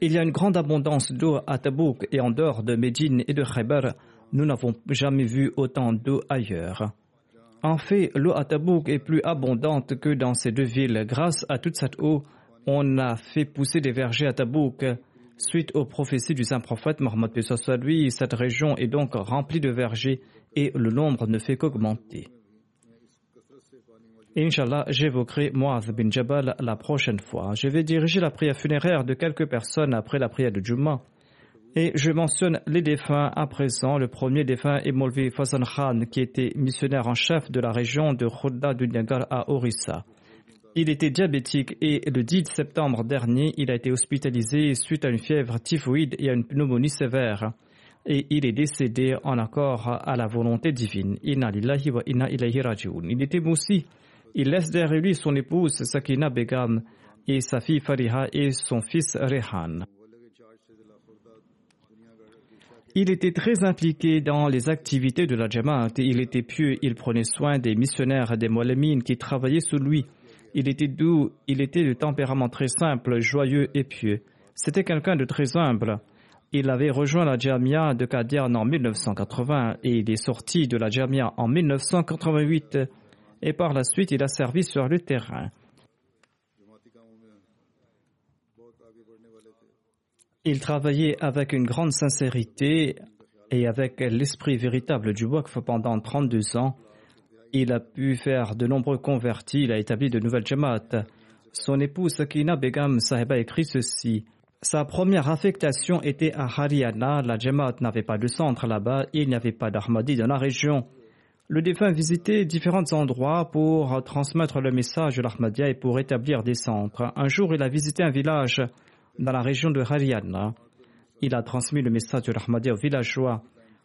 Il y a une grande abondance d'eau à Tabouk et en dehors de Médine et de Khaybar, nous n'avons jamais vu autant d'eau ailleurs. En fait, l'eau à Tabouk est plus abondante que dans ces deux villes. Grâce à toute cette eau, on a fait pousser des vergers à Tabouk. Suite aux prophéties du saint prophète Mohammed lui, cette région est donc remplie de vergers et le nombre ne fait qu'augmenter. Inch'Allah, j'évoquerai Muaz bin Jabal la prochaine fois. Je vais diriger la prière funéraire de quelques personnes après la prière de Jumma. Et je mentionne les défunts à présent. Le premier défunt est Molvi Fazan Khan, qui était missionnaire en chef de la région de Khudda du Niagar à Orissa. Il était diabétique et le 10 septembre dernier, il a été hospitalisé suite à une fièvre typhoïde et à une pneumonie sévère. Et il est décédé en accord à la volonté divine. Il était moussi. Il laisse derrière lui son épouse Sakina Begam et sa fille Fariha et son fils Rehan. Il était très impliqué dans les activités de la Jamaat. Il était pieux, il prenait soin des missionnaires des Molemines qui travaillaient sous lui. Il était doux, il était de tempérament très simple, joyeux et pieux. C'était quelqu'un de très humble. Il avait rejoint la Jamia de Qadian en 1980 et il est sorti de la Jamia en 1988 et par la suite il a servi sur le terrain. Il travaillait avec une grande sincérité et avec l'esprit véritable du Waqf pendant 32 ans. Il a pu faire de nombreux convertis, il a établi de nouvelles jamaat. Son épouse Sakina Begam Sahiba écrit ceci. Sa première affectation était à Haryana. La Jamaat n'avait pas de centre là-bas et il n'y avait pas d'Ahmadi dans la région. Le défunt visitait différents endroits pour transmettre le message de l'Ahmadiyya et pour établir des centres. Un jour, il a visité un village dans la région de Haryana. Il a transmis le message de l'Ahmadiyya aux villageois.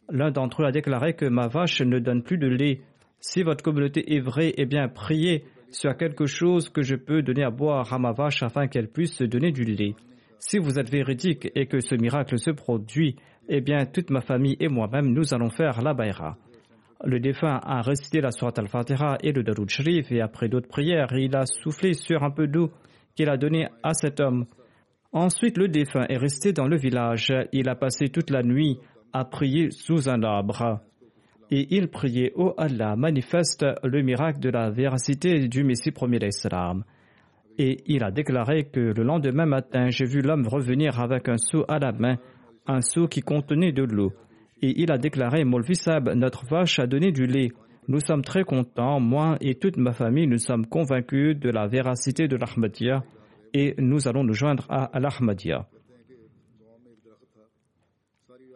L'un d'entre eux a déclaré que ma vache ne donne plus de lait. Si votre communauté est vraie, eh bien, priez sur quelque chose que je peux donner à boire à ma vache afin qu'elle puisse donner du lait. Si vous êtes véridique et que ce miracle se produit, eh bien, toute ma famille et moi-même, nous allons faire la baïra. Le défunt a récité la Surat al-Fatiha et le Darud Sharif et après d'autres prières, il a soufflé sur un peu d'eau qu'il a donné à cet homme. Ensuite, le défunt est resté dans le village. Il a passé toute la nuit à prier sous un arbre. Et il priait, Ô Allah, manifeste le miracle de la véracité du Messie premier d'Islam. Et il a déclaré que le lendemain matin, j'ai vu l'homme revenir avec un seau à la main, un seau qui contenait de l'eau. Et il a déclaré, Molvisab, notre vache a donné du lait. Nous sommes très contents, moi et toute ma famille, nous sommes convaincus de la véracité de l'Ahmadiyya et nous allons nous joindre à Al-Ahmadiyya.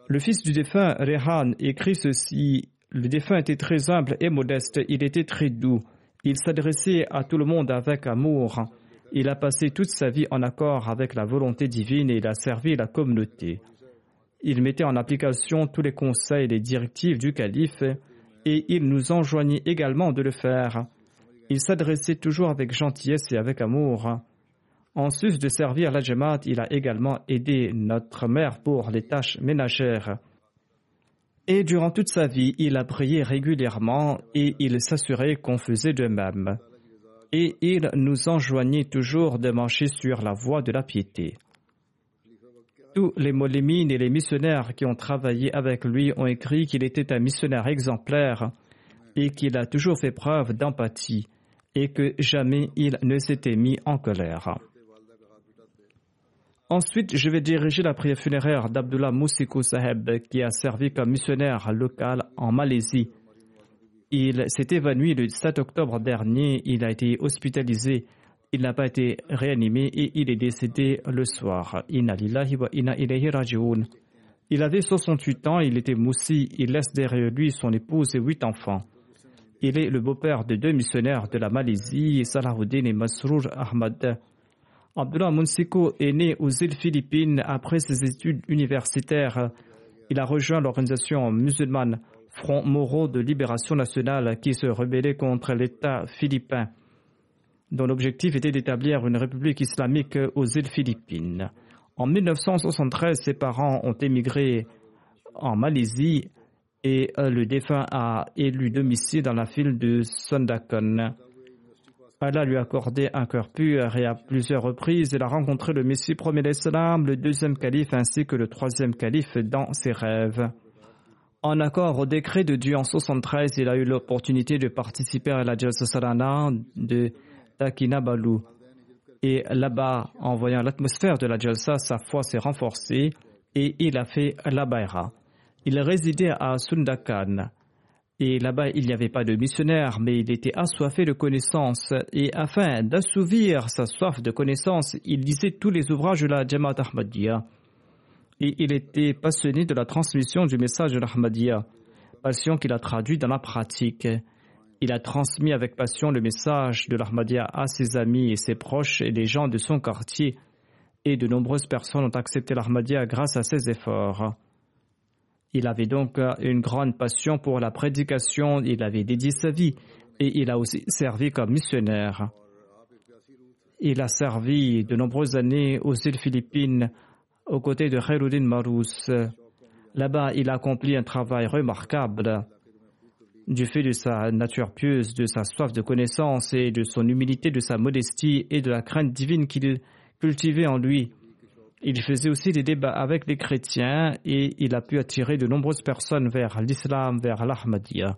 Le fils du défunt, Rehan, écrit ceci. Le défunt était très humble et modeste, il était très doux. Il s'adressait à tout le monde avec amour. Il a passé toute sa vie en accord avec la volonté divine et il a servi la communauté. Il mettait en application tous les conseils et les directives du calife et il nous enjoignait également de le faire. Il s'adressait toujours avec gentillesse et avec amour. En sus de servir la Jamaat, il a également aidé notre mère pour les tâches ménagères. Et durant toute sa vie, il a prié régulièrement et il s'assurait qu'on faisait de même. Et il nous enjoignait toujours de marcher sur la voie de la piété. Tous les molémines et les missionnaires qui ont travaillé avec lui ont écrit qu'il était un missionnaire exemplaire et qu'il a toujours fait preuve d'empathie et que jamais il ne s'était mis en colère. Ensuite, je vais diriger la prière funéraire d'Abdullah Moussikou Saheb, qui a servi comme missionnaire local en Malaisie. Il s'est évanoui le 7 octobre dernier. Il a été hospitalisé. Il n'a pas été réanimé et il est décédé le soir. Il avait 68 ans, il était moussi, il laisse derrière lui son épouse et huit enfants. Il est le beau-père de deux missionnaires de la Malaisie, Salahuddin et Masrour Ahmad. Abdullah Munsiko est né aux îles Philippines après ses études universitaires. Il a rejoint l'organisation musulmane Front Moraux de Libération Nationale qui se rebellait contre l'État philippin, dont l'objectif était d'établir une république islamique aux îles Philippines. En 1973, ses parents ont émigré en Malaisie et le défunt a élu domicile dans la ville de Sundakon. Allah lui a accordé un cœur pur et à plusieurs reprises, il a rencontré le Messie premier d'Islam, le deuxième calife ainsi que le troisième calife dans ses rêves. En accord au décret de Dieu en 73, il a eu l'opportunité de participer à la Jalsa Sarana de Takinabalu. Et là-bas, en voyant l'atmosphère de la Jalsa, sa foi s'est renforcée et il a fait la Baïra. Il résidait à Sundakan. Et là-bas, il n'y avait pas de missionnaire, mais il était assoiffé de connaissances. Et afin d'assouvir sa soif de connaissances, il lisait tous les ouvrages de la Jamaat Ahmadiyya. Et il était passionné de la transmission du message de l'Ahmadiyya, passion qu'il a traduit dans la pratique. Il a transmis avec passion le message de l'Ahmadiyya à ses amis et ses proches et les gens de son quartier. Et de nombreuses personnes ont accepté l'Ahmadiyya grâce à ses efforts. Il avait donc euh, une grande passion pour la prédication, il avait dédié sa vie et il a aussi servi comme missionnaire. Il a servi de nombreuses années aux îles Philippines aux côtés de Khairuddin Marous. Là-bas, il a accompli un travail remarquable du fait de sa nature pieuse, de sa soif de connaissance et de son humilité, de sa modestie et de la crainte divine qu'il cultivait en lui Il faisait aussi des débats avec les chrétiens et il a pu attirer de nombreuses personnes vers l'islam, vers l'Ahmadiyya.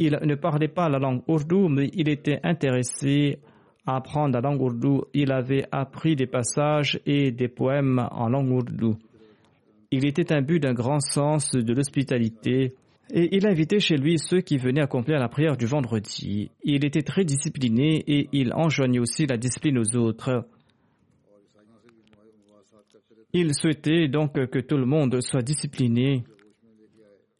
Il ne parlait pas la langue ourdou, mais il était intéressé à apprendre la langue ourdou. Il avait appris des passages et des poèmes en langue ourdou. Il était imbu d'un grand sens de l'hospitalité et il invitait chez lui ceux qui venaient accomplir la prière du vendredi. Il était très discipliné et il enjoignait aussi la discipline aux autres. Il souhaitait donc que tout le monde soit discipliné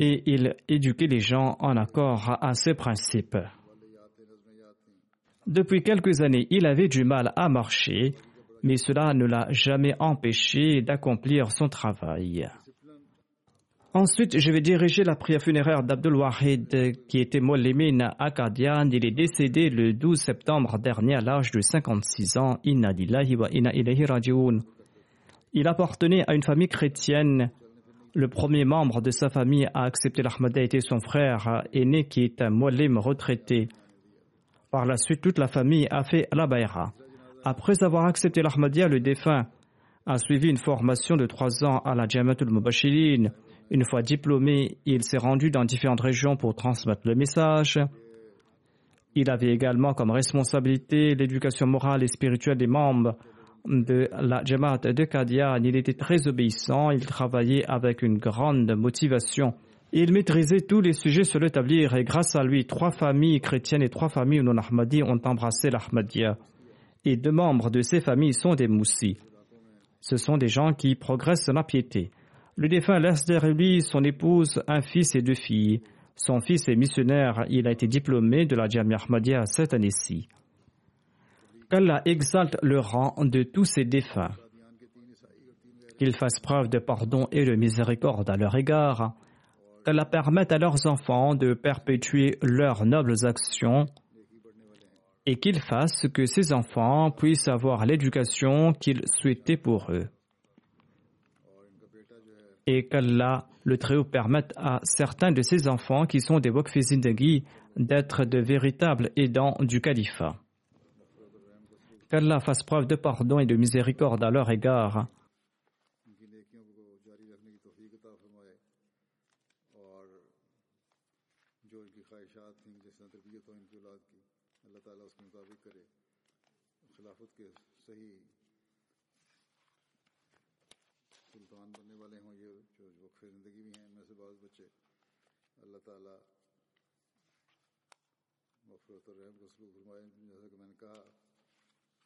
et il éduquait les gens en accord à ses principes. Depuis quelques années, il avait du mal à marcher, mais cela ne l'a jamais empêché d'accomplir son travail. Ensuite, je vais diriger la prière funéraire d'Abdul Wahid, qui était Molémine à Kadian. Il est décédé le 12 septembre dernier à l'âge de 56 ans. Inna wa inna Il appartenait à une famille chrétienne le premier membre de sa famille à accepter l'Ahmadiyya était son frère aîné qui est un mualim retraité. Par la suite, toute la famille a fait la bayra. Après avoir accepté l'Ahmadiyya, le défunt a suivi une formation de trois ans à la Jamatul Mubashirin. Une fois diplômé, il s'est rendu dans différentes régions pour transmettre le message. Il avait également comme responsabilité l'éducation morale et spirituelle des membres de la Jamaat de Qadian, il était très obéissant, il travaillait avec une grande motivation. Il maîtrisait tous les sujets sur le tablier et grâce à lui, trois familles chrétiennes et trois familles non ahmadi ont embrassé l'Ahmadiyya. Et deux membres de ces familles sont des moussis. Ce sont des gens qui progressent dans la piété. Le défunt laisse derrière lui son épouse, un fils et deux filles. Son fils est missionnaire, il a été diplômé de la Jamia Ahmadiyya cette année-ci qu'Allah exalte le rang de tous ses défunts, qu'ils fassent preuve de pardon et de miséricorde à leur égard, qu'Allah permette à leurs enfants de perpétuer leurs nobles actions et qu'ils fassent que ces enfants puissent avoir l'éducation qu'ils souhaitaient pour eux. Et qu'Allah, le Très-Haut, permette à certains de ces enfants qui sont des Waqfizindagi d'être de véritables aidants du califat qu'Allah fasse preuve de pardon et de miséricorde à leur égard.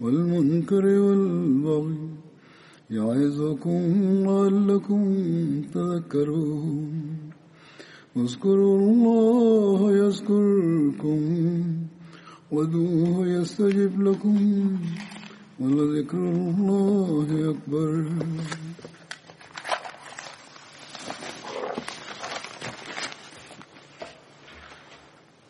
والمنكر والبغي يعظكم لعلكم تذكرون. اذكروا الله يذكركم ودوه يستجب لكم ولذكر الله أكبر.